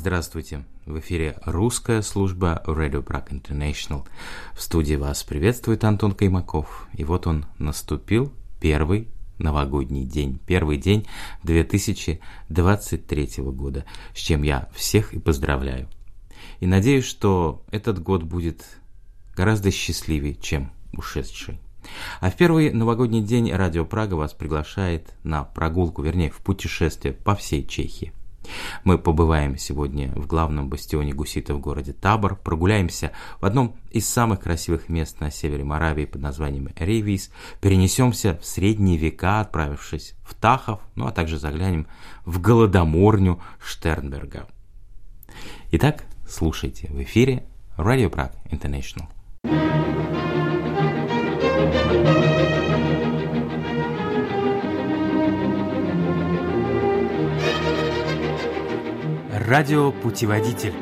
Здравствуйте! В эфире русская служба Radio Prague International. В студии вас приветствует Антон Каймаков. И вот он наступил, первый новогодний день, первый день 2023 года, с чем я всех и поздравляю. И надеюсь, что этот год будет гораздо счастливее, чем ушедший. А в первый новогодний день Радио Прага вас приглашает на прогулку, вернее, в путешествие по всей Чехии. Мы побываем сегодня в главном бастионе гусита в городе Табор, прогуляемся в одном из самых красивых мест на севере Моравии под названием Рейвис, перенесемся в средние века, отправившись в Тахов, ну а также заглянем в голодоморню Штернберга. Итак, слушайте в эфире Radio Prague International. Радиопутеводитель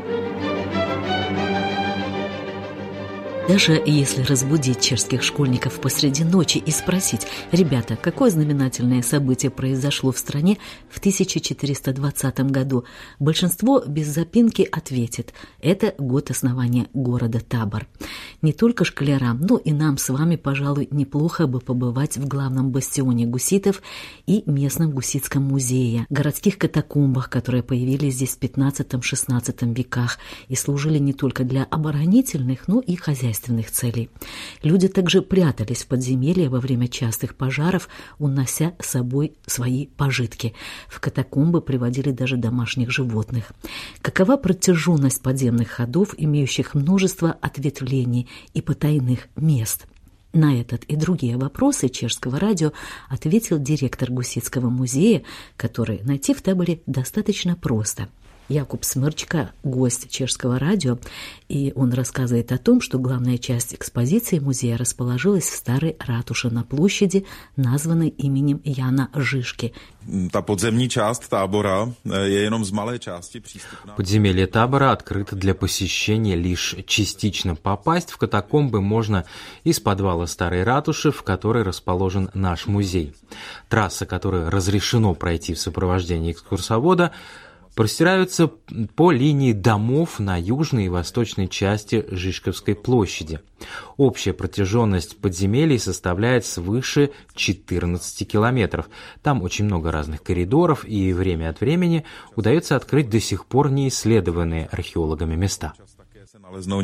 Даже если разбудить чешских школьников посреди ночи и спросить, ребята, какое знаменательное событие произошло в стране в 1420 году, большинство без запинки ответит – это год основания города Табор. Не только школярам, но и нам с вами, пожалуй, неплохо бы побывать в главном бастионе гуситов и местном гуситском музее, городских катакомбах, которые появились здесь в 15-16 веках и служили не только для оборонительных, но и хозяйственных хозяйственных целей. Люди также прятались в подземелье во время частых пожаров, унося с собой свои пожитки. В катакомбы приводили даже домашних животных. Какова протяженность подземных ходов, имеющих множество ответвлений и потайных мест? На этот и другие вопросы чешского радио ответил директор Гусицкого музея, который найти в таборе достаточно просто – Якуб Смырчка, гость чешского радио, и он рассказывает о том, что главная часть экспозиции музея расположилась в старой ратуше на площади, названной именем Яна Жишки. Та подземní часть табора je jenom z malé části přístupná. Подземелье табора открыто для посещения лишь частично. Попасть в катакомбы можно из подвала старой ратуши, в которой расположен наш музей. Трасса, которую разрешено пройти в сопровождении экскурсовода, простираются по линии домов на южной и восточной части Жишковской площади. Общая протяженность подземелий составляет свыше 14 километров. Там очень много разных коридоров, и время от времени удается открыть до сих пор неисследованные археологами места. Naleznou.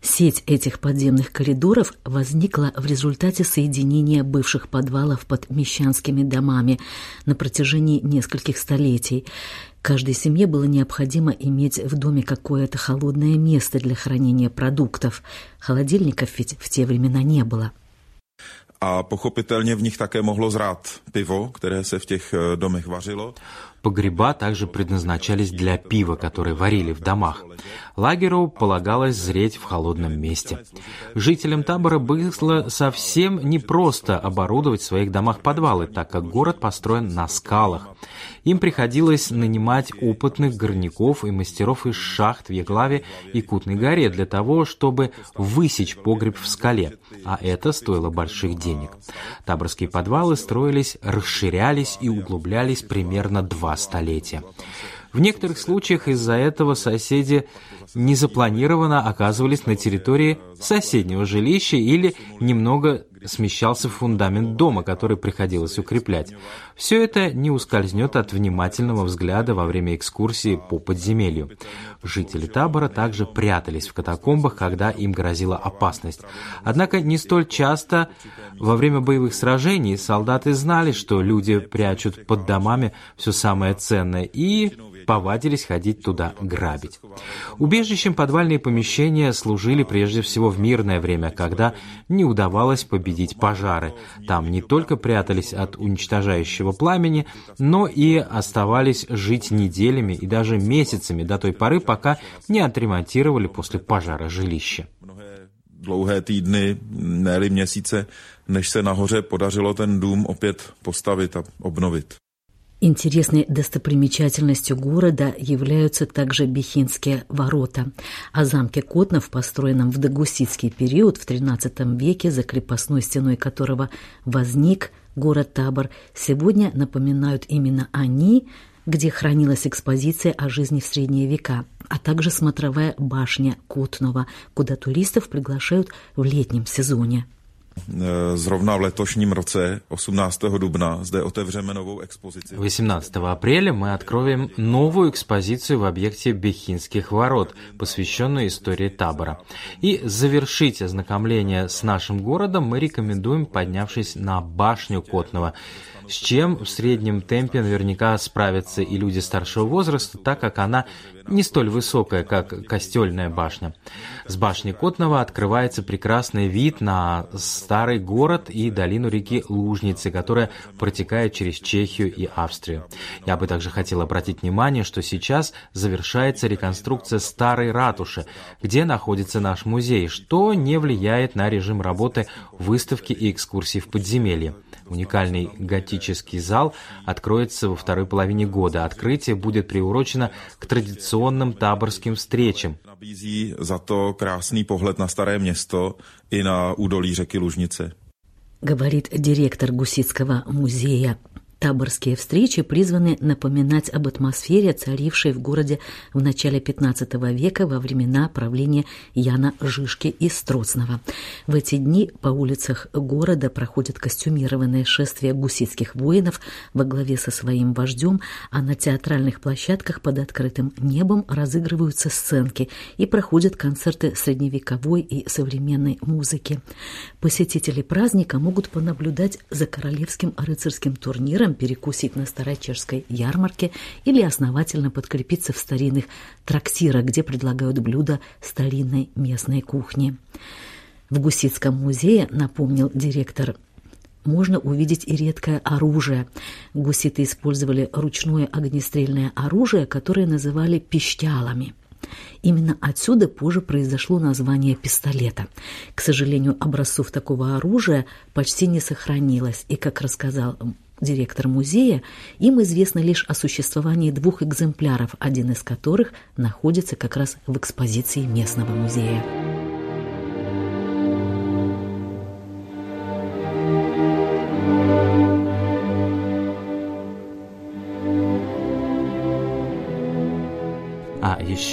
Сеть этих подземных коридоров возникла в результате соединения бывших подвалов под мещанскими домами на протяжении нескольких столетий. Каждой семье было необходимо иметь в доме какое-то холодное место для хранения продуктов. Холодильников ведь в те времена не было. A pochopitelně v nich také mohlo zrát pivo, které se v těch domech vařilo. Погреба также предназначались для пива, которое варили в домах. Лагеру полагалось зреть в холодном месте. Жителям табора было совсем непросто оборудовать в своих домах подвалы, так как город построен на скалах. Им приходилось нанимать опытных горняков и мастеров из шахт в Еглаве и Кутной горе для того, чтобы высечь погреб в скале, а это стоило больших денег. Таборские подвалы строились, расширялись и углублялись примерно два столетия. В некоторых случаях из-за этого соседи незапланированно оказывались на территории соседнего жилища или немного смещался фундамент дома, который приходилось укреплять. Все это не ускользнет от внимательного взгляда во время экскурсии по подземелью. Жители табора также прятались в катакомбах, когда им грозила опасность. Однако не столь часто во время боевых сражений солдаты знали, что люди прячут под домами все самое ценное и повадились ходить туда грабить. Убежищем подвальные помещения служили прежде всего в мирное время, когда не удавалось победить пожары. Там не только прятались от уничтожающего пламени, но и оставались жить неделями и даже месяцами до той поры, пока не отремонтировали после пожара жилище. Dlouhé týdny, ne měsíce, než se nahoře podařilo ten dům opět postavit a obnovit. Интересной достопримечательностью города являются также Бехинские ворота. О замке Котнов, построенном в догуситский период в XIII веке, за крепостной стеной которого возник город Табор, сегодня напоминают именно они, где хранилась экспозиция о жизни в средние века, а также смотровая башня Котнова, куда туристов приглашают в летнем сезоне. Zrovna v letošním roce, 18. dubna, zde otevřeme novou expozici. 18 апреля мы откроем новую экспозицию в объекте Бехинских ворот, посвященную истории табора. И завершить ознакомление с нашим городом мы рекомендуем, поднявшись на башню Котного, с чем в среднем темпе наверняка справятся и люди старшего возраста, так как она не столь высокая, как Костельная башня. С башни Котного открывается прекрасный вид на старый город и долину реки Лужницы, которая протекает через Чехию и Австрию. Я бы также хотел обратить внимание, что сейчас завершается реконструкция старой ратуши, где находится наш музей, что не влияет на режим работы выставки и экскурсий в подземелье. Уникальный готический зал откроется во второй половине года. Открытие будет приурочено к традиционным таборским встречам. Za to krásný pohled na staré město i na údolí řeky Lužnice. Говорит директор Гусицкого музея Таборские встречи призваны напоминать об атмосфере, царившей в городе в начале XV века во времена правления Яна Жишки и Строцного. В эти дни по улицах города проходят костюмированные шествия гусицких воинов во главе со своим вождем, а на театральных площадках под открытым небом разыгрываются сценки и проходят концерты средневековой и современной музыки. Посетители праздника могут понаблюдать за королевским рыцарским турниром, перекусить на старочешской ярмарке или основательно подкрепиться в старинных трактирах, где предлагают блюда старинной местной кухни. В Гусицком музее, напомнил директор можно увидеть и редкое оружие. Гуситы использовали ручное огнестрельное оружие, которое называли пищалами. Именно отсюда позже произошло название пистолета. К сожалению, образцов такого оружия почти не сохранилось, и, как рассказал директор музея, им известно лишь о существовании двух экземпляров, один из которых находится как раз в экспозиции местного музея.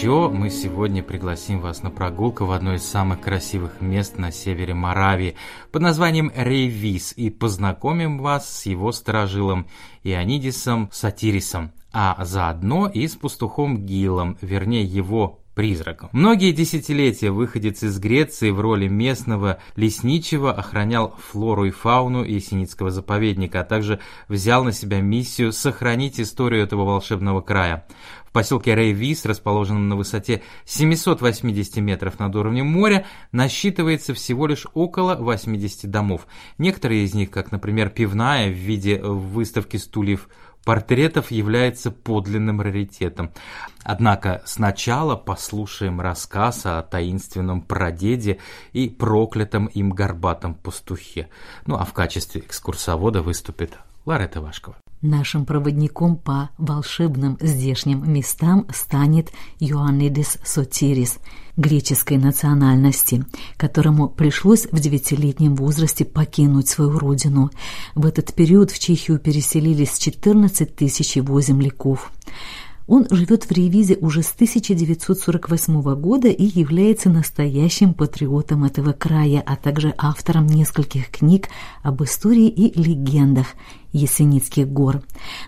Еще мы сегодня пригласим вас на прогулку в одно из самых красивых мест на севере Моравии под названием Рейвис и познакомим вас с его сторожилом Ионидисом Сатирисом, а заодно и с пастухом Гилом, вернее его призраком. Многие десятилетия выходец из Греции в роли местного лесничего охранял флору и фауну Есеницкого заповедника, а также взял на себя миссию сохранить историю этого волшебного края. В поселке Рейвис, расположенном на высоте 780 метров над уровнем моря, насчитывается всего лишь около 80 домов. Некоторые из них, как, например, пивная в виде выставки стульев портретов является подлинным раритетом. Однако сначала послушаем рассказ о таинственном прадеде и проклятом им горбатом пастухе. Ну а в качестве экскурсовода выступит Ларета Вашкова. Нашим проводником по волшебным здешним местам станет Иоаннидис Сотирис, греческой национальности, которому пришлось в девятилетнем возрасте покинуть свою родину. В этот период в Чехию переселились 14 тысяч его земляков. Он живет в Ревизе уже с 1948 года и является настоящим патриотом этого края, а также автором нескольких книг об истории и легендах Есеницких гор.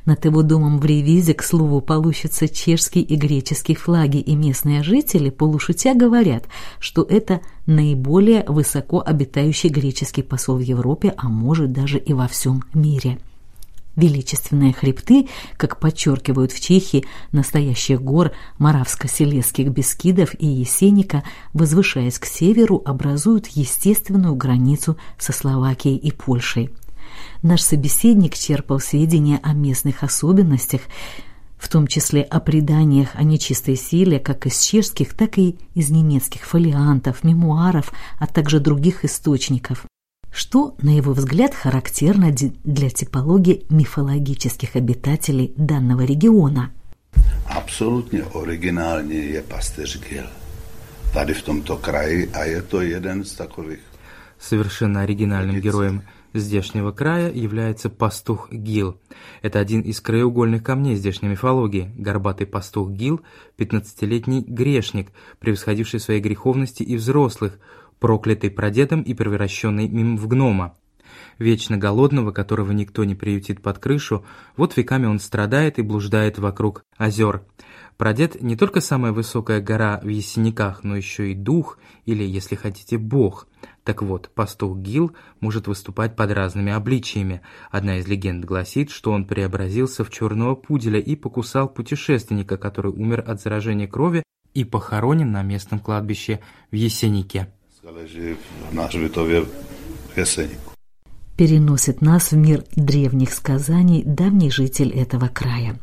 Над его домом в Ревизе, к слову, получатся чешский и греческий флаги, и местные жители, полушутя, говорят, что это наиболее высоко обитающий греческий посол в Европе, а может даже и во всем мире. Величественные хребты, как подчеркивают в Чехии, настоящих гор Моравско-Селесских Бескидов и Есеника, возвышаясь к северу, образуют естественную границу со Словакией и Польшей. Наш собеседник черпал сведения о местных особенностях, в том числе о преданиях о нечистой силе как из чешских, так и из немецких фолиантов, мемуаров, а также других источников что, на его взгляд, характерно для типологии мифологических обитателей данного региона. Абсолютно оригинальный je Gil. Tady v tomto kraji a je to jeden z takových Совершенно оригинальным героем здешнего края является пастух Гил. Это один из краеугольных камней здешней мифологии. Горбатый пастух Гил – 15-летний грешник, превосходивший своей греховности и взрослых, проклятый прадедом и превращенный им в гнома. Вечно голодного, которого никто не приютит под крышу, вот веками он страдает и блуждает вокруг озер. Прадед не только самая высокая гора в Есениках, но еще и дух, или, если хотите, бог. Так вот, пастух Гил может выступать под разными обличиями. Одна из легенд гласит, что он преобразился в черного пуделя и покусал путешественника, который умер от заражения крови и похоронен на местном кладбище в Есенике. Переносит нас в мир древних сказаний давний житель этого края.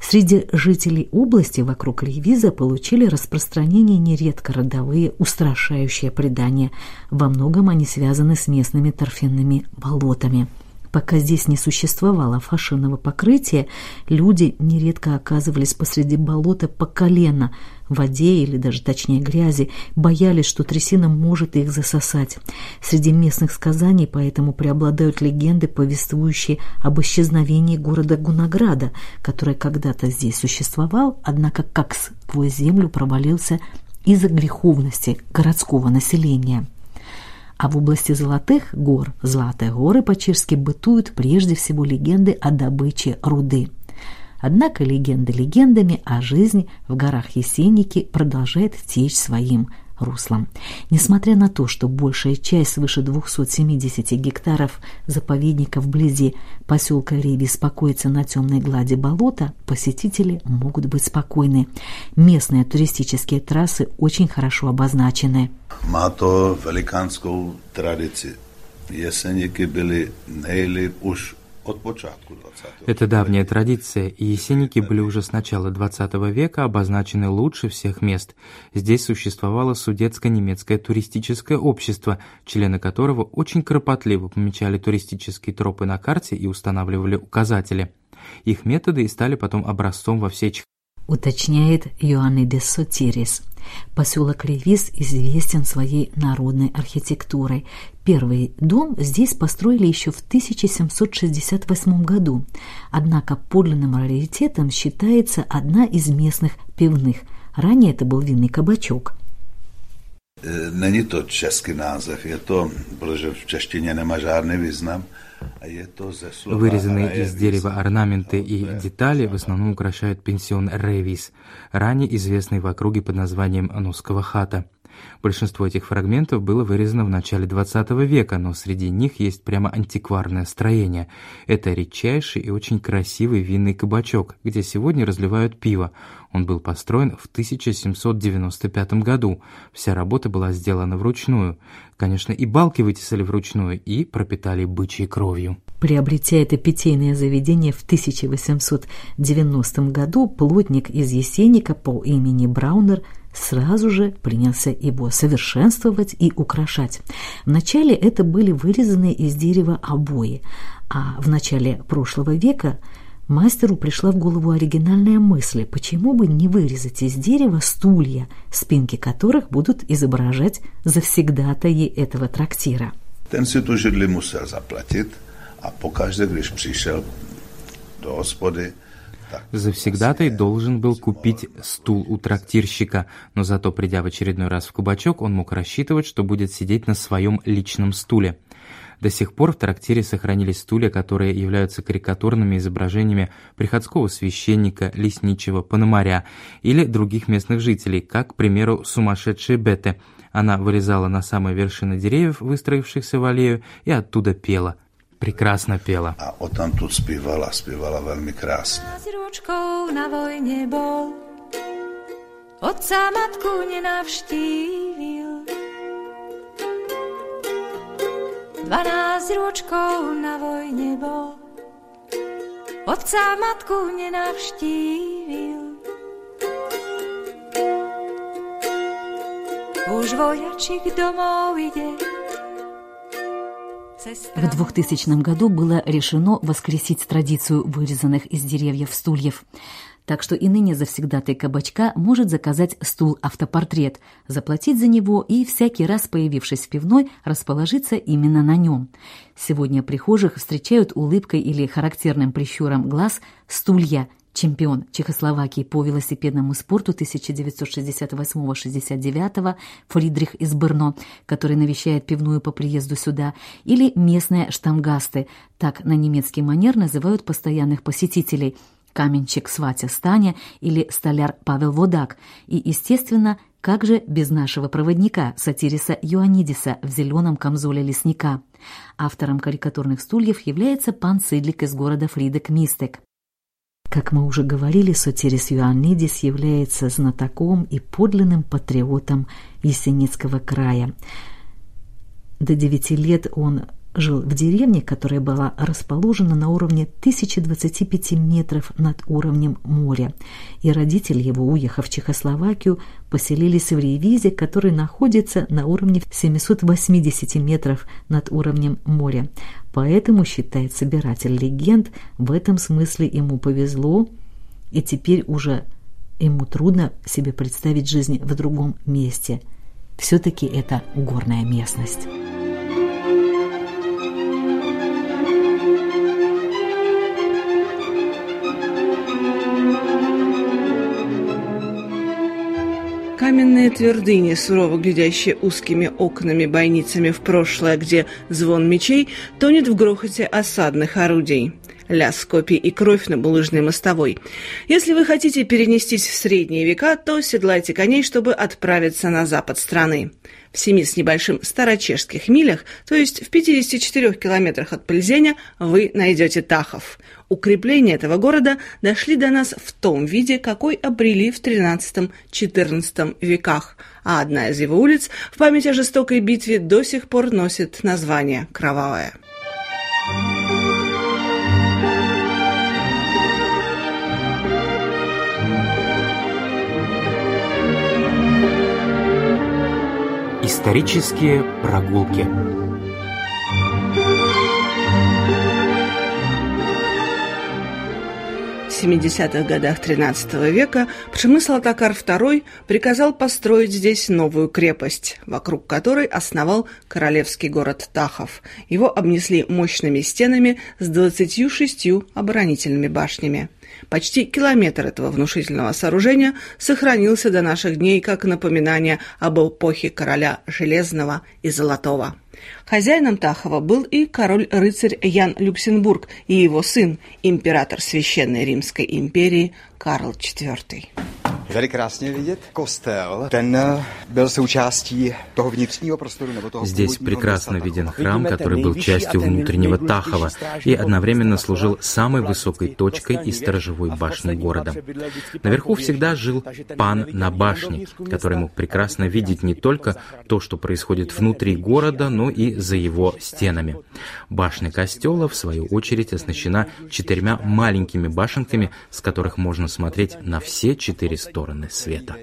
Среди жителей области вокруг Ревиза получили распространение нередко родовые устрашающие предания. Во многом они связаны с местными торфяными болотами – Пока здесь не существовало фашинного покрытия, люди нередко оказывались посреди болота по колено, в воде или даже точнее грязи, боялись, что трясина может их засосать. Среди местных сказаний поэтому преобладают легенды, повествующие об исчезновении города Гунаграда, который когда-то здесь существовал, однако как сквозь землю провалился из-за греховности городского населения. А в области Золотых гор, Златые горы по-чешски бытуют прежде всего легенды о добыче руды. Однако легенды легендами, а жизнь в горах Есенники продолжает течь своим руслом. Несмотря на то, что большая часть свыше 270 гектаров заповедника вблизи поселка Риби спокоится на темной глади болота, посетители могут быть спокойны. Местные туристические трассы очень хорошо обозначены. Má to velikánskou tradici. Nejlíp už это давняя традиция, и есенники были уже с начала XX века обозначены лучше всех мест. Здесь существовало судетско-немецкое туристическое общество, члены которого очень кропотливо помечали туристические тропы на карте и устанавливали указатели. Их методы и стали потом образцом во всей уточняет Иоаннидес Сотирис. Поселок Ревис известен своей народной архитектурой. Первый дом здесь построили еще в 1768 году, однако подлинным раритетом считается одна из местных пивных. Ранее это был винный кабачок. Není to český název, je to, protože v češtině nemá žádný význam, Вырезанные из дерева орнаменты и детали в основном украшают пенсион Ревис, ранее известный в округе под названием Анусского хата. Большинство этих фрагментов было вырезано в начале XX века, но среди них есть прямо антикварное строение. Это редчайший и очень красивый винный кабачок, где сегодня разливают пиво. Он был построен в 1795 году. Вся работа была сделана вручную. Конечно, и балки вытесали вручную и пропитали бычьей кровью. Приобретя это питейное заведение в 1890 году, плотник из Есеника по имени Браунер сразу же принялся его совершенствовать и украшать. Вначале это были вырезанные из дерева обои, а в начале прошлого века – Мастеру пришла в голову оригинальная мысль, почему бы не вырезать из дерева стулья, спинки которых будут изображать завсегдатаи этого трактира. Ten si tu židli musel zaplatit a pokaždé, když přišel do hospody, Завсегдатай должен был купить стул у трактирщика, но зато, придя в очередной раз в кабачок, он мог рассчитывать, что будет сидеть на своем личном стуле. До сих пор в трактире сохранились стулья, которые являются карикатурными изображениями приходского священника, лесничего, пономаря или других местных жителей, как, к примеру, сумасшедшая Бетте. Она вылезала на самые вершины деревьев, выстроившихся в аллею, и оттуда пела. Prikrásne piela. A o tam tu spievala, spievala veľmi krásne. S ručkou na vojne bol, otca matku nenavštívil. 12 rôčkov na vojne bol, otca matku nenavštívil. Už vojačik domov ide, В 2000 году было решено воскресить традицию вырезанных из деревьев стульев. Так что и ныне завсегдатый кабачка может заказать стул-автопортрет, заплатить за него и всякий раз, появившись в пивной, расположиться именно на нем. Сегодня прихожих встречают улыбкой или характерным прищуром глаз стулья – чемпион Чехословакии по велосипедному спорту 1968-69 Фридрих из Брно, который навещает пивную по приезду сюда, или местные штамгасты, так на немецкий манер называют постоянных посетителей – каменщик Сватя Станя или столяр Павел Водак, и, естественно, как же без нашего проводника, сатириса Юанидиса в зеленом камзоле лесника? Автором карикатурных стульев является пан Сидлик из города Фридек Мистек. Как мы уже говорили, Сотирис Юанидис является знатоком и подлинным патриотом Есеницкого края. До девяти лет он жил в деревне, которая была расположена на уровне 1025 метров над уровнем моря, и родители его, уехав в Чехословакию, поселились в Ревизе, который находится на уровне 780 метров над уровнем моря. Поэтому, считает собиратель легенд, в этом смысле ему повезло, и теперь уже ему трудно себе представить жизнь в другом месте. Все-таки это горная местность. Каменные твердыни, сурово глядящие узкими окнами-бойницами в прошлое, где звон мечей тонет в грохоте осадных орудий. Ляс копий и кровь на булыжной мостовой. Если вы хотите перенестись в средние века, то седлайте коней, чтобы отправиться на запад страны. В семи с небольшим старочешских милях, то есть в 54 километрах от Пельзеня, вы найдете Тахов. Укрепления этого города дошли до нас в том виде, какой обрели в XIII-XIV веках, а одна из его улиц в память о жестокой битве до сих пор носит название «Кровавая». Исторические прогулки. 70-х годах XIII века Пшемысл Атакар II приказал построить здесь новую крепость, вокруг которой основал королевский город Тахов. Его обнесли мощными стенами с 26 оборонительными башнями. Почти километр этого внушительного сооружения сохранился до наших дней как напоминание об эпохе короля Железного и Золотого. Хозяином Тахова был и король-рыцарь Ян Люксембург и его сын, император Священной Римской империи Карл IV. Tady krásně vidět kostel. Ten eh, byl součástí toho vnitřního prostoru nebo toho Здесь прекрасно виден храм, который был частью внутреннего Тахова и одновременно служил самой высокой точкой и сторожевой башней города. Наверху всегда жил пан на башне, который мог прекрасно видеть не только то, что происходит внутри города, но и за его стенами. Башня костела, в свою очередь, оснащена четырьмя маленькими башенками, с которых можно смотреть на все четыре стороны света.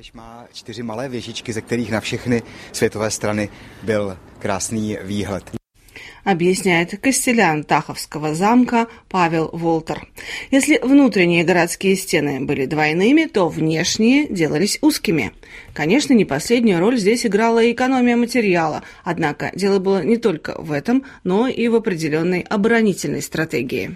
Čtyři malé věžičky, ze kterých na všechny světové strany byl krásný výhled. объясняет костелян Таховского замка Павел Волтер. Если внутренние городские стены были двойными, то внешние делались узкими. Конечно, не последнюю роль здесь играла и экономия материала, однако дело было не только в этом, но и в определенной оборонительной стратегии.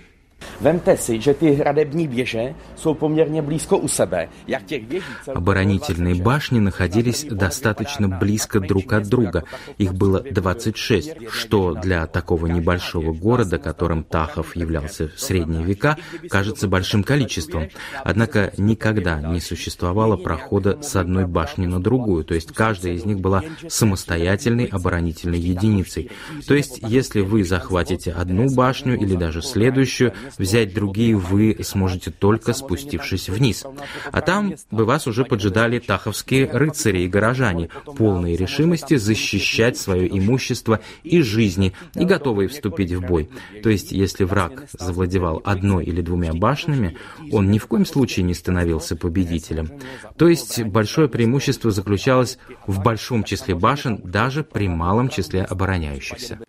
Vemte si, že ty hradební věže jsou poměrně blízko u sebe. Jak těch věží Оборонительные башни находились достаточно близко друг от друга. Их было 26, что для такого небольшого города, которым Тахов являлся в средние века, кажется большим количеством. Однако никогда не существовало прохода с одной башни на другую, то есть каждая из них была самостоятельной оборонительной единицей. То есть если вы захватите одну башню или даже следующую, Взять другие вы сможете только спустившись вниз. А там бы вас уже поджидали таховские рыцари и горожане, полные решимости защищать свое имущество и жизни и готовые вступить в бой. То есть, если враг завладевал одной или двумя башнями, он ни в коем случае не становился победителем. То есть, большое преимущество заключалось в большом числе башен даже при малом числе обороняющихся.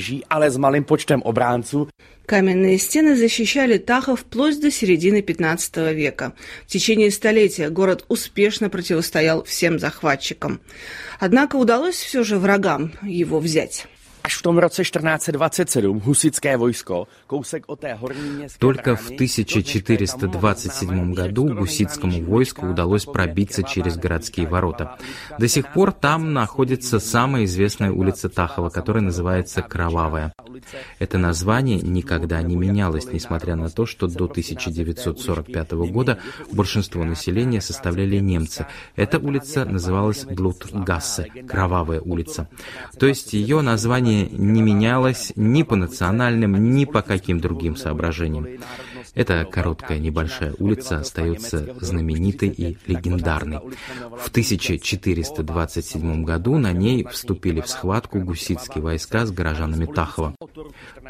Věží, ale s malým počtem obránců. Каменные стены защищали Тахов вплоть до середины 15 века. В течение столетия город успешно противостоял всем захватчикам. Однако удалось все же врагам его взять. Až v tom roce 1427 husické vojsko kousek od té horní městské Только в 1427 году гуситскому войску удалось пробиться через городские ворота. До сих пор там находится самая известная улица Тахова, которая называется Кровавая. Это название никогда не менялось, несмотря на то, что до 1945 года большинство населения составляли немцы. Эта улица называлась Блутгассе, Кровавая улица. То есть ее название не менялось ни по национальным, ни по каким другим соображениям. Эта короткая небольшая улица остается знаменитой и легендарной. В 1427 году на ней вступили в схватку гуситские войска с горожанами Тахова.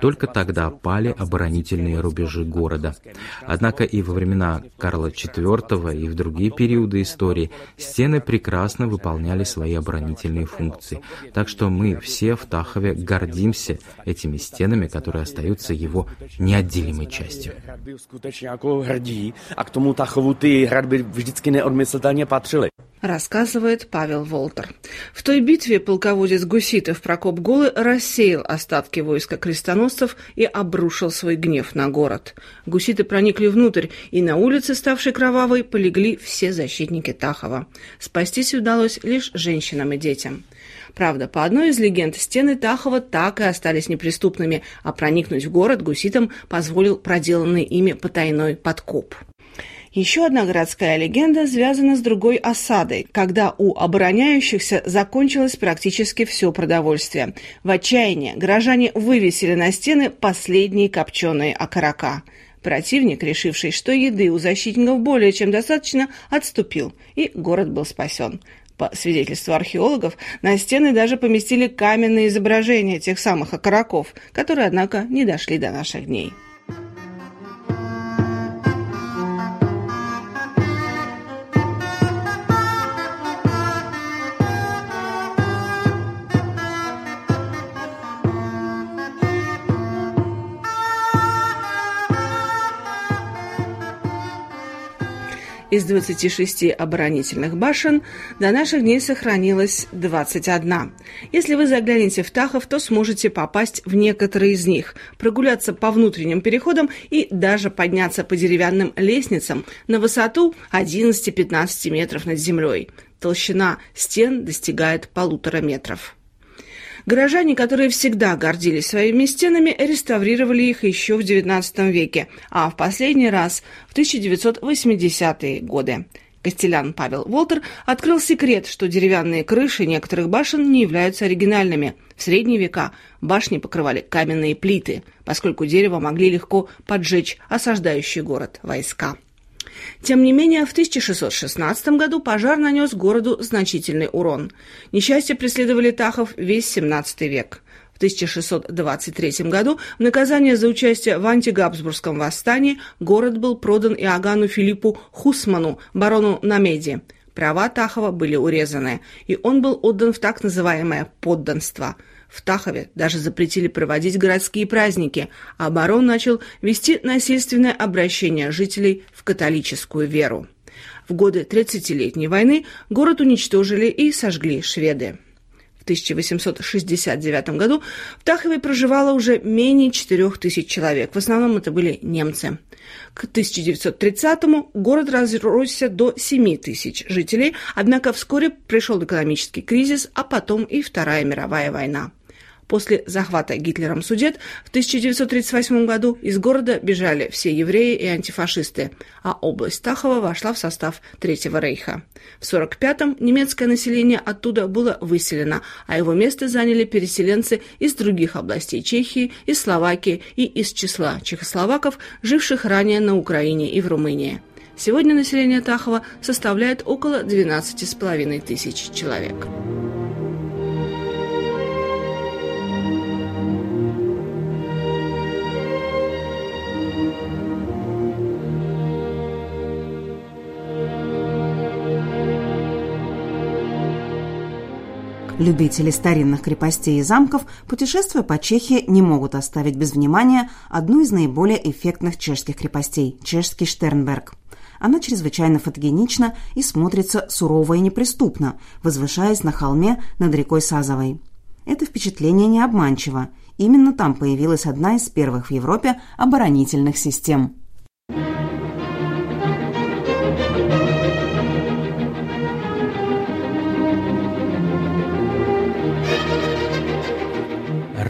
Только тогда пали оборонительные рубежи города. Однако и во времена Карла IV и в другие периоды истории стены прекрасно выполняли свои оборонительные функции. Так что мы все в Тахове гордимся этими стенами, которые остаются его неотделимой частью. Рассказывает Павел Волтер. В той битве полководец гуситов Прокоп Голый рассеял остатки войска крестоносцев и обрушил свой гнев на город. Гуситы проникли внутрь, и на улице, ставшей кровавой, полегли все защитники Тахова. Спастись удалось лишь женщинам и детям. Правда, по одной из легенд, стены Тахова так и остались неприступными, а проникнуть в город гуситам позволил проделанный ими потайной подкоп. Еще одна городская легенда связана с другой осадой, когда у обороняющихся закончилось практически все продовольствие. В отчаянии горожане вывесили на стены последние копченые окорока. Противник, решивший, что еды у защитников более чем достаточно, отступил, и город был спасен. По свидетельству археологов, на стены даже поместили каменные изображения тех самых окороков, которые, однако, не дошли до наших дней. Из 26 оборонительных башен до наших дней сохранилось 21. Если вы заглянете в Тахов, то сможете попасть в некоторые из них, прогуляться по внутренним переходам и даже подняться по деревянным лестницам на высоту 11-15 метров над землей. Толщина стен достигает полутора метров. Горожане, которые всегда гордились своими стенами, реставрировали их еще в XIX веке, а в последний раз в 1980-е годы. Костелян Павел Волтер открыл секрет, что деревянные крыши некоторых башен не являются оригинальными. В средние века башни покрывали каменные плиты, поскольку дерево могли легко поджечь осаждающий город войска. Тем не менее, в 1616 году пожар нанес городу значительный урон. Несчастье преследовали Тахов весь 17 век. В 1623 году в наказание за участие в антигабсбургском восстании город был продан Иоганну Филиппу Хусману, барону Намеди. Права Тахова были урезаны, и он был отдан в так называемое «подданство». В Тахове даже запретили проводить городские праздники, а барон начал вести насильственное обращение жителей в католическую веру. В годы Тридцатилетней войны город уничтожили и сожгли шведы. В 1869 году в Тахове проживало уже менее 4 тысяч человек. В основном это были немцы. К 1930-му город разросся до 7 тысяч жителей, однако вскоре пришел экономический кризис, а потом и Вторая мировая война. После захвата Гитлером Судет в 1938 году из города бежали все евреи и антифашисты, а область Тахова вошла в состав Третьего рейха. В 1945-м немецкое население оттуда было выселено, а его место заняли переселенцы из других областей Чехии, из Словакии и из числа чехословаков, живших ранее на Украине и в Румынии. Сегодня население Тахова составляет около 12,5 тысяч человек. Любители старинных крепостей и замков, путешествуя по Чехии, не могут оставить без внимания одну из наиболее эффектных чешских крепостей – чешский Штернберг. Она чрезвычайно фотогенична и смотрится сурово и неприступно, возвышаясь на холме над рекой Сазовой. Это впечатление не обманчиво. Именно там появилась одна из первых в Европе оборонительных систем –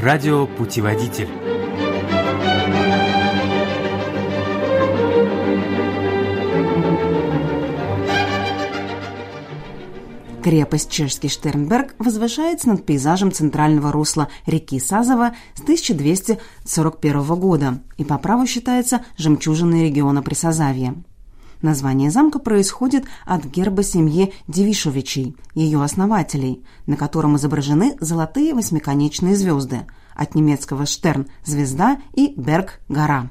Радиопутеводитель Крепость Чешский Штернберг возвышается над пейзажем центрального русла реки Сазова с 1241 года и по праву считается жемчужиной региона Присазавья. Название замка происходит от герба семьи Девишовичей, ее основателей, на котором изображены золотые восьмиконечные звезды, от немецкого «Штерн» – звезда и «Берг» – гора.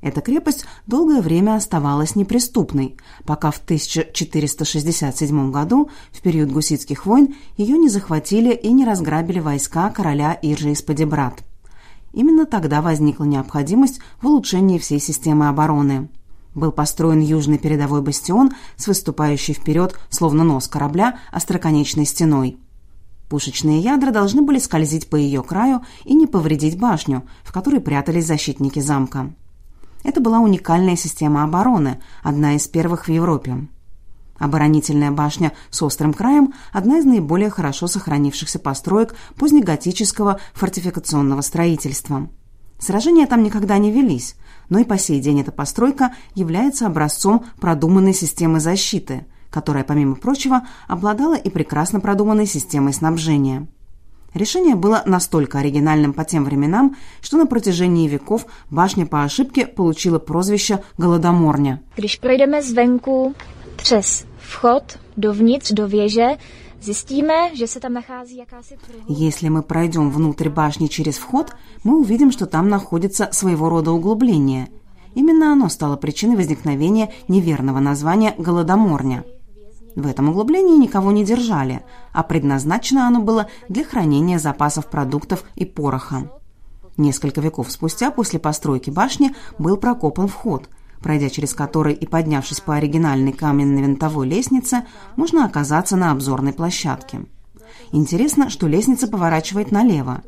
Эта крепость долгое время оставалась неприступной, пока в 1467 году, в период гуситских войн, ее не захватили и не разграбили войска короля Иржи из Падебрат. Именно тогда возникла необходимость в улучшении всей системы обороны – был построен южный передовой бастион с выступающей вперед, словно нос корабля, остроконечной стеной. Пушечные ядра должны были скользить по ее краю и не повредить башню, в которой прятались защитники замка. Это была уникальная система обороны, одна из первых в Европе. Оборонительная башня с острым краем – одна из наиболее хорошо сохранившихся построек позднеготического фортификационного строительства. Сражения там никогда не велись, но и по сей день эта постройка является образцом продуманной системы защиты, которая, помимо прочего, обладала и прекрасно продуманной системой снабжения. Решение было настолько оригинальным по тем временам, что на протяжении веков башня по ошибке получила прозвище «Голодоморня». Když projdeme zvenku přes vchod dovnitř do věže, Если мы пройдем внутрь башни через вход, мы увидим, что там находится своего рода углубление. Именно оно стало причиной возникновения неверного названия «голодоморня». В этом углублении никого не держали, а предназначено оно было для хранения запасов продуктов и пороха. Несколько веков спустя после постройки башни был прокопан вход – пройдя через который и поднявшись по оригинальной каменной винтовой лестнице, можно оказаться на обзорной площадке. Интересно, что лестница поворачивает налево.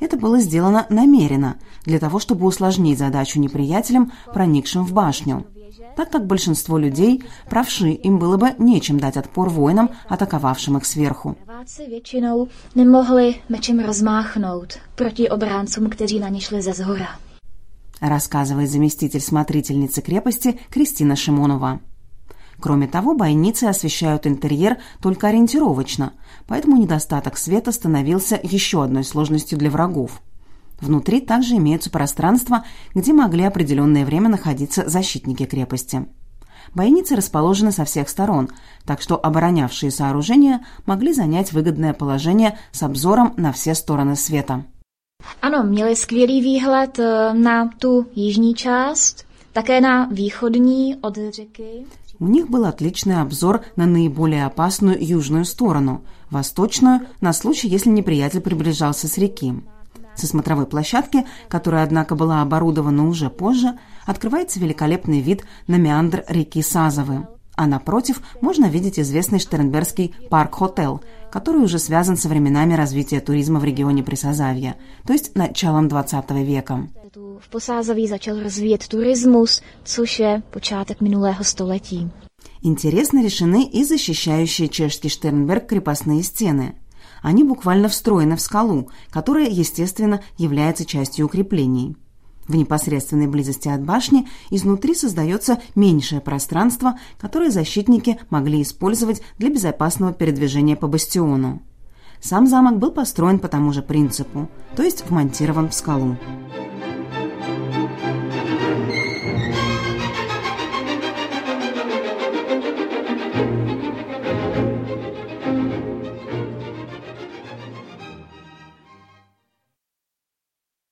Это было сделано намеренно, для того, чтобы усложнить задачу неприятелям, проникшим в башню. Так как большинство людей, правши, им было бы нечем дать отпор воинам, атаковавшим их сверху. většinou nemohli mečem rozmáchnout proti obráncům, kteří na ně šli ze zhora рассказывает заместитель смотрительницы крепости Кристина Шимонова. Кроме того, бойницы освещают интерьер только ориентировочно, поэтому недостаток света становился еще одной сложностью для врагов. Внутри также имеются пространства, где могли определенное время находиться защитники крепости. Бойницы расположены со всех сторон, так что оборонявшие сооружения могли занять выгодное положение с обзором на все стороны света. Ano, měli skvělý výhled eh, na tu jižní část, také na východní od řeky. У них был отличный обзор на наиболее опасную южную сторону, восточную, на случай, если неприятель приближался с реки. Со смотровой площадки, которая, однако, была оборудована уже позже, открывается великолепный вид на меандр реки Сазовы – а напротив можно видеть известный Штернбергский парк-хотел, который уже связан со временами развития туризма в регионе Присазавья, то есть началом 20 века. В Посázоví začal rozvíjet turismus, což je počátek minulého století. Интересно решены и защищающие чешский Штернберг крепостные стены. Они буквально встроены в скалу, которая, естественно, является частью укреплений. В непосредственной близости от башни изнутри создается меньшее пространство, которое защитники могли использовать для безопасного передвижения по бастиону. Сам замок был построен по тому же принципу, то есть вмонтирован в скалу.